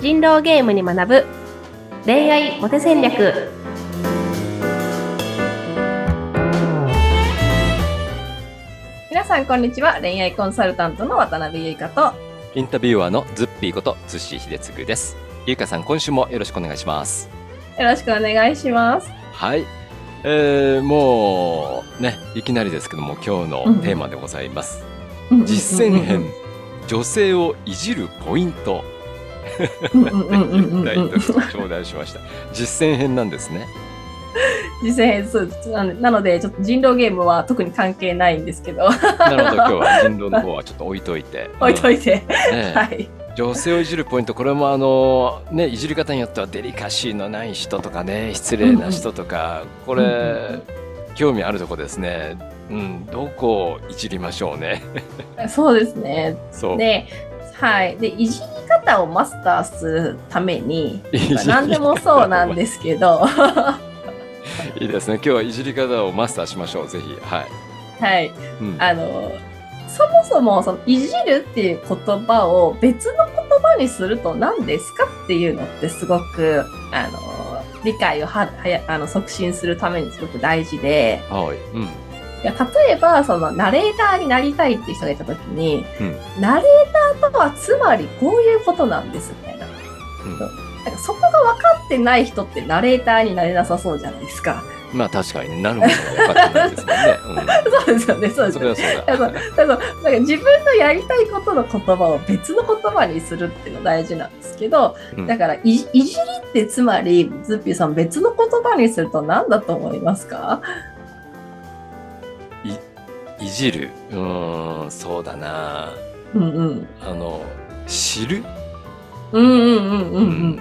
人狼ゲームに学ぶ恋愛モテ戦略皆さんこんにちは恋愛コンサルタントの渡辺優香とインタビュアーのズッピーことズッシー秀次です。ゆうかさん、今週もよろしくお願いします。よろしくお願いしますはい。えー、もうね、いきなりですけども、今日のテーマでございます。実践編、女性をいじるポイント。うんうんうんうんうんタイトルを頂戴しました。実践編なんですね。実践編そうなのなのでちょっと人狼ゲームは特に関係ないんですけどなるほど、今日は人狼の方はちょっと置いといて。置いといて、ねはい女性をいじるポイントこれもあのねいじり方によってはデリカシーのない人とかね失礼な人とか、これ、うんうん興味あるとこですねうんどこをいじりましょうねそうですねそうではい。でいじり方をマスターするために何でもそうなんですけど。いいですね。今日はいじり方をマスターしましょう。ぜひ。はい、はい。うん、あのそもそもそのいじるっていう言葉を別の言葉にすると何ですかっていうのってすごくあの理解をははやあの促進するためにすごく大事で。はい。うんいや例えばそのナレーターになりたいっていう人がいた時に、うん。ナレーターとはつまりこういうことなんですみたいな。うん。なんかそこが分かってない人ってナレーターになれなさそうじゃないですか。まあ確かにね。なるほど。分かってないですもんね、そうですよね、そううん、ですよね。そそなんか自分のやりたいことの言葉を別の言葉にするっていうの大事なんですけど、うん。だからいいじりってつまりズッピーさん別の言葉にすると何だと思いますか？じる。うーんそうだな。うんうん。あの知る？うんうんうんうんううん。ん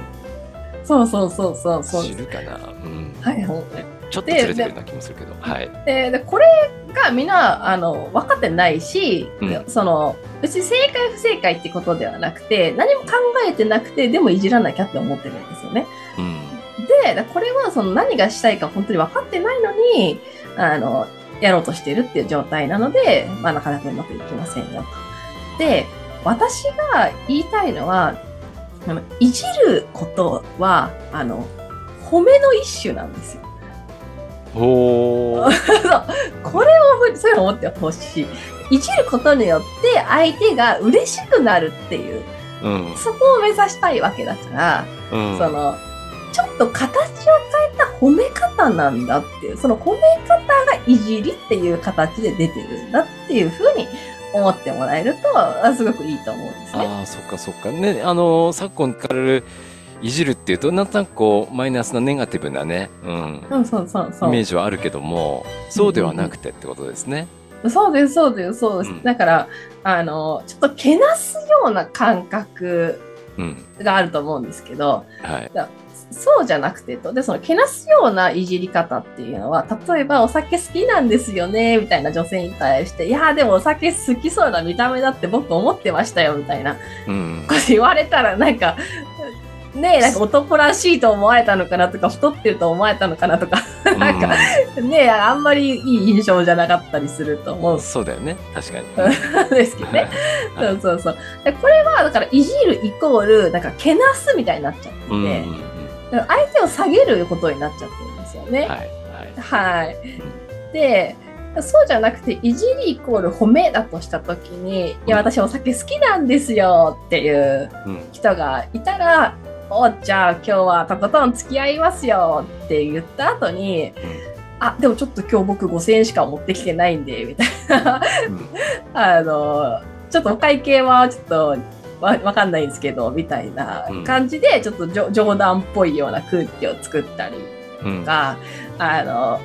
そうそうそうそうそう。知るかな？うん。はいはい。ちょっとずれてるような気もするけど、はい。ででこれがみんなあの分かってないし、うん。その別に正解不正解ってことではなくて何も考えてなくてでもいじらなきゃって思ってるんですよね。うん。ででこれはその何がしたいか本当に分かってないのにあのやろうとしてるっていう状態なので、まあ、なかなかうまくいきませんよと。で私が言いたいのはあのいじることはあの褒めの一種なんですよ。これをそういうの思ってほしい。いじることによって相手が嬉しくなるっていううん。そこを目指したいわけだから、うん。そのちょっと形を変えた褒め方なんだっていうその褒め方がいじりっていう形で出てるんだっていうふうに思ってもらえるとあすごくいいと思うんですね。ああ、そっかそっか。ね、あのー昨今からるいじるっていうと、なんとなくこう、マイナスなネガティブなね、うん。そうそうそうそうイメージはあるけども、そうではなくてってことですね。そうです、そうです、そうです。うんだから、あの、ちょっとけなすような感覚うん。があると思うんですけど、はい。そうじゃなくてと。で、そのけなすようないじり方っていうのは、例えばお酒好きなんですよね、みたいな女性に対して、いやーでもお酒好きそうな見た目だって僕思ってましたよ、みたいなうんこ。と言われたら、なんか、ねえ、なんか男らしいと思われたのかなとか、太ってると思われたのかなとか、なんかねえ、あんまりいい印象じゃなかったりすると思ううんそうだよね。確かに。ん ですけどね。はいそうそうそう。でこれは、だから、いじるイコール、なんか、けなすみたいになっちゃってて、うん相手を下げることになっちゃってるんですよね。はい。はい。はい。で、そうじゃなくて、いじりイコール褒めだとしたときに、いや、私お酒好きなんですよっていううん。人がいたら、おじゃあ今日はとことん付き合いますよって言った後に、あ、でもちょっと今日僕5000円しか持ってきてないんで、みたいな。うん あの、ちょっとお会計はちょっとわわかんないんですけど、みたいな感じで、ちょっと冗談っぽいような空気を作ったりうん。と。か、あの、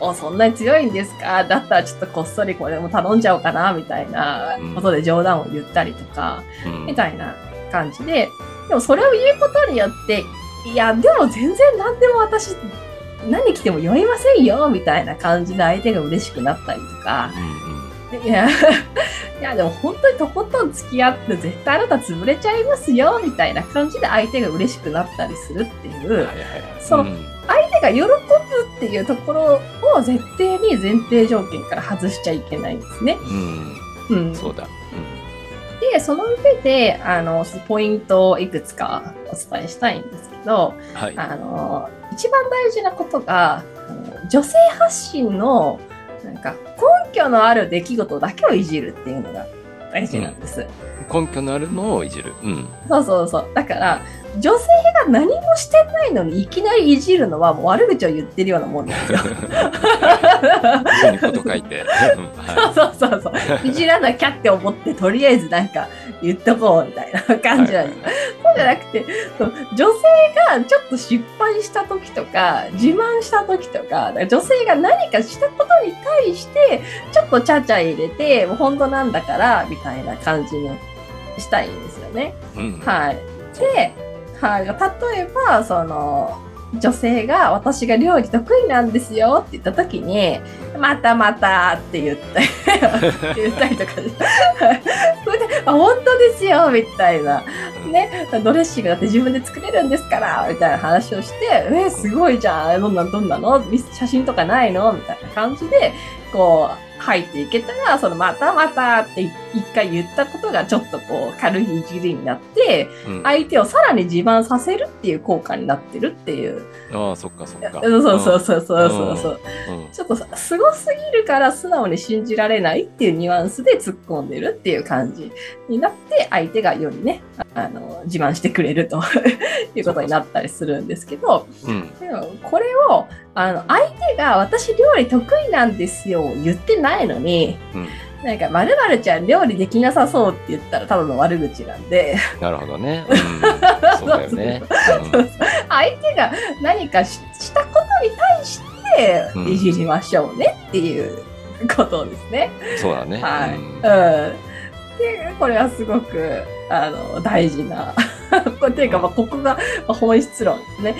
お、そんなに強いんですか？だったらちょっとこっそりこれも頼んじゃおうかな、みたいなことで冗談を言ったりとか、うん。みたいな感じで、でもそれを言うことによって、いや、でも全然何でも私、何着ても酔いませんよ、みたいな感じで相手が嬉しくなったりとか、いや、いや、でも本当にとことん付き合って絶対あなた潰れちゃいますよ、みたいな感じで相手が嬉しくなったりするっていう、はいはいはい。そのうん相手が喜ぶっていうところを絶対に前提条件から外しちゃいけないんですね。うん。うん。そうだ。で、その上で、あの、ポイントをいくつかお伝えしたいんですけど、はい。あの、一番大事なことが、女性発信の、なんか、根拠のある出来事だけをいじるっていうのが大事なんです。根拠のあるのをいじる。うん。そうそうそう。だから、女性が何もしてないのにいきなりいじるのはもう悪口を言ってるようなもんですよ。そう そうそうそう。いじらなきゃって思って、とりあえずなんか言っとこうみたいな感じなんです。そうじゃなくて、そう女性がちょっと失敗した時とか、自慢した時とか、女性が何かしたことに対して、ちょっとちゃちゃ入れて、もう本当なんだから、みたいな感じにしたいんですよね。い。うん。はい。で、はい、例えば、その、女性が私が料理得意なんですよって言った時に、またまたって言って、言ったりとかそれで、あ、本当ですよみたいな。ね、ドレッシングだって自分で作れるんですからみたいな話をして、え、すごいじゃん。どんな、どんなの？写真とかないの？みたいな感じで、こう、入っていけたら、そのまたまたって一回言ったことがちょっとこう軽いいじりになって、うん相手をさらに自慢させるっていう効果になってるっていう。ああ、そっかそっか。そうそうそうそうそうそうそう。うん。ちょっとさすごすぎるから素直に信じられないっていうニュアンスで突っ込んでるっていう感じになって、相手がよりね、あの、自慢してくれると いうことになったりするんですけど、うん。でもこれを、あの、相手が私料理得意なんですよ言ってないのに、うん。なんか、まるまるちゃん料理できなさそうって言ったらただの悪口なんで、なるほどね。うん。そうだよね。相手が何かししたことに対してうんいじりましょうねっていうことですね。うんそうだね。はい。うんうん。で、これはすごく、あの、大事な。っていうか、まあ、ここがまあ本質論ですね。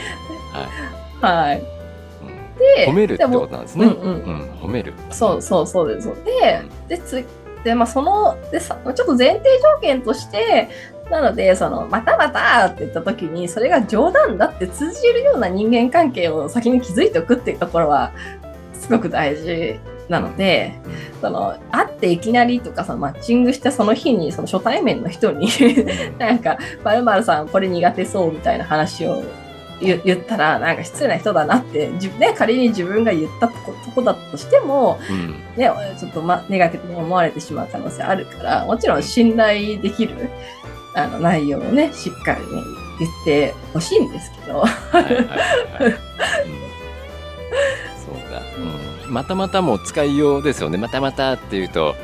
はい。うんで、褒めるってことなんですね。うんうんうん。褒める。そうそうそうです。で、で、つで、まあ、その、でさ、ちょっと前提条件として、なので、その、またまたって言った時に、それが冗談だって通じるような人間関係を先に築いておくっていうところは、すごく大事なので、その、会っていきなりとか、その、マッチングしてその日に、その初対面の人に、なんか、まるまるさんこれ苦手そうみたいな話を言言ったら、なんか失礼な人だなって、自分ね、仮に自分が言ったとこだとしても、うん。ね、ちょっと、ま、ネガティブに思われてしまう可能性あるから、もちろん信頼できるあの内容をね、しっかりね、言ってほしいんですけど、はいはいはい。またまたも使いようですよね。またまたっていうと、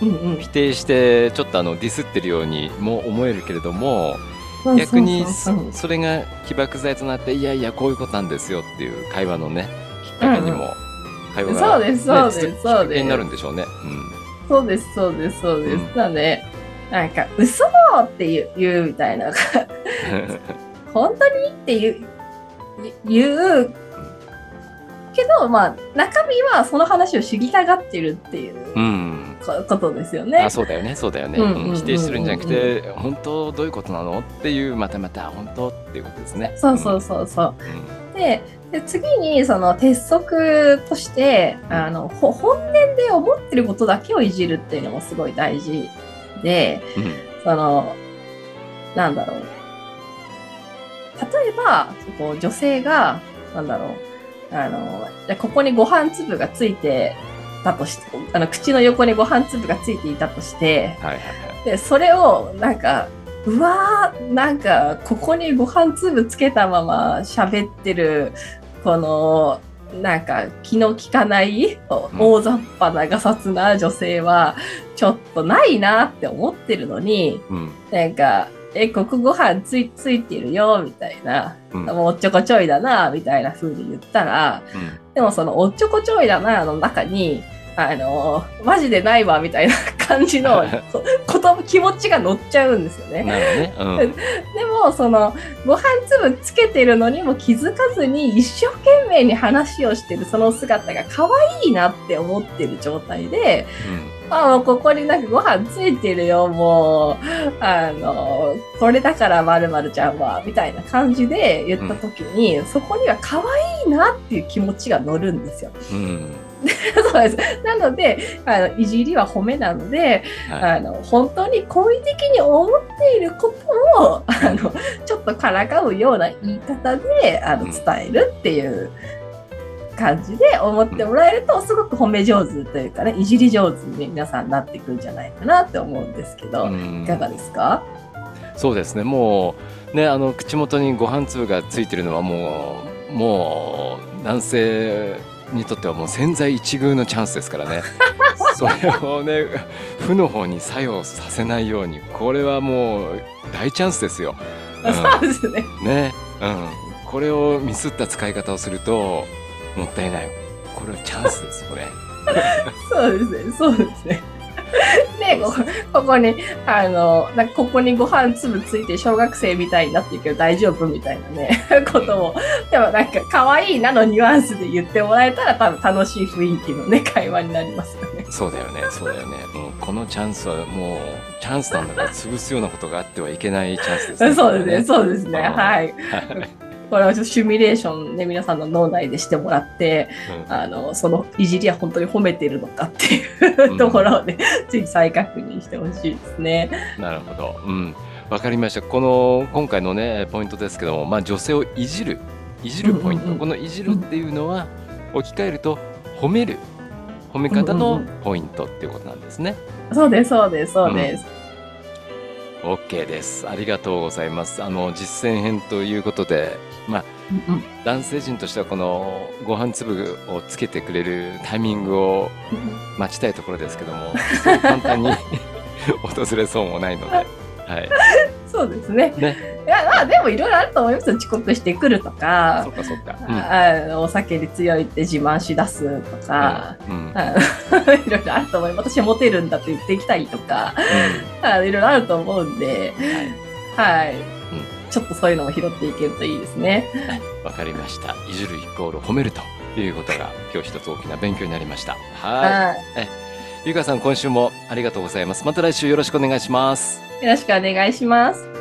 うんうん。否定してちょっとあのディスってるようにも思えるけれども、逆にそうそうそう。それが起爆剤となっていやいやこういうことなんですよっていう会話のねきっかけにも、会話が、そうですそうですねそうです。きっかけになるんでしょうね。そうです、そうです、そうです。うんなので、なんか、嘘って言う言うみたいな、うん、本当に？って言う、言うけど、まあ、中身はその話を知りたがってるっていううん、こことですよねあ。そうだよねそうだよね、否定するんじゃなくて本当どういうことなのっていうまたまた本当っていうことですね。そうそうそうそう。うんで、で次にその鉄則として、あの、ほ本音で思ってることだけをいじるっていうのもすごい大事で、うんその、なんだろう。例えば、こう女性が、なんだろう。あの、じゃあここにご飯粒がついてたとして、あの、口の横にご飯粒がついていたとして、はいはいはい。で、それを、なんか、うわー、なんか、ここにご飯粒つけたまま喋ってる、この、なんか、気の利かない、大雑把なガサツな女性は、ちょっとないなって思ってるのに、うんなんか、え、ここご飯ついついてるよ、みたいな。うんもうおっちょこちょいだな、みたいな風に言ったら、うんでもそのおっちょこちょいだなの中に、あの、マジでないわ、みたいな感じの ここと、気持ちが乗っちゃうんですよね。なるほどね。でも、その、ご飯粒つけてるのにも気づかずに一生懸命に話をしてるその姿が可愛いなって思ってる状態で、あ、もうここになんかご飯ついてるよ、もう、あの、これだからまるまるちゃんは、みたいな感じで言った時に、そこには可愛いなっていう気持ちが乗るんですよ。うん。う んそうです。なので、あのいじりは褒めなので、はい。あの本当に好意的に思っていることをあのちょっとからかうような言い方であのうん。伝えるっていう感じで思ってもらえるとすごく褒め上手というかねいじり上手に皆さんなっていくんじゃないかなって思うんですけど、うん。いかがですか？そうですね。もうねあの口元にご飯粒がついてるのはもうもう男性にとってはもう千載一遇のチャンスですからね。それをね負の方に作用させないようにこれはもう大チャンスですよ。う んそうですね。ね、うん、これをミスった使い方をするともったいないこれはチャンスですこれ そうですね。そうですね。で、ここここに、あの、なんかここにご飯粒ついて小学生みたいになってるけど大丈夫みたいなね、ことを、でもなんか可愛いなのニュアンスで言ってもらえたら多分楽しい雰囲気のね、会話になりますよね。そうだよねそうだよねもうこのチャンスはもうチャンスなんだから潰すようなことがあってはいけないチャンスですねそうですね、そうですね。うんはい。はいこれはちょっとシミュレーションね、皆さんの脳内でしてもらって、うんあの、そのいじりは本当に褒めてるのかっていうところをね、ぜひ再確認してほしいですね。なるほど。うん。わかりました。この今回のねポイントですけども、まあ女性をいじるいじるポイント、うんうんうんこのいじるっていうのは置き換えると褒める褒め方のうんうんうんポイントっていうことなんですね。そうです、そうです、そうです。OK です。ありがとうございます。あの実践編ということで、まあうんうん男性陣としてはこのご飯粒をつけてくれるタイミングを待ちたいところですけども、そう簡単に訪れそうもないので、はい。そうですね。ね。いや、まあ、でもいろいろあると思いますよ。遅刻してくるとそかっ、かそっか。うんあのお酒に強いって自慢し出すとか、うんうんあのいろいろあると思います。私モテるんだって言ってきたりとか、いろいろあると思うんで、はい。ちょっとそういうのも拾っていけるといいですね。わかりました。いじるイコール褒めるということが今日一つ大きな勉強になりました。ははいい。ゆかさん今週もありがとうございます。また来週よろしくお願いします。よろしくお願いします。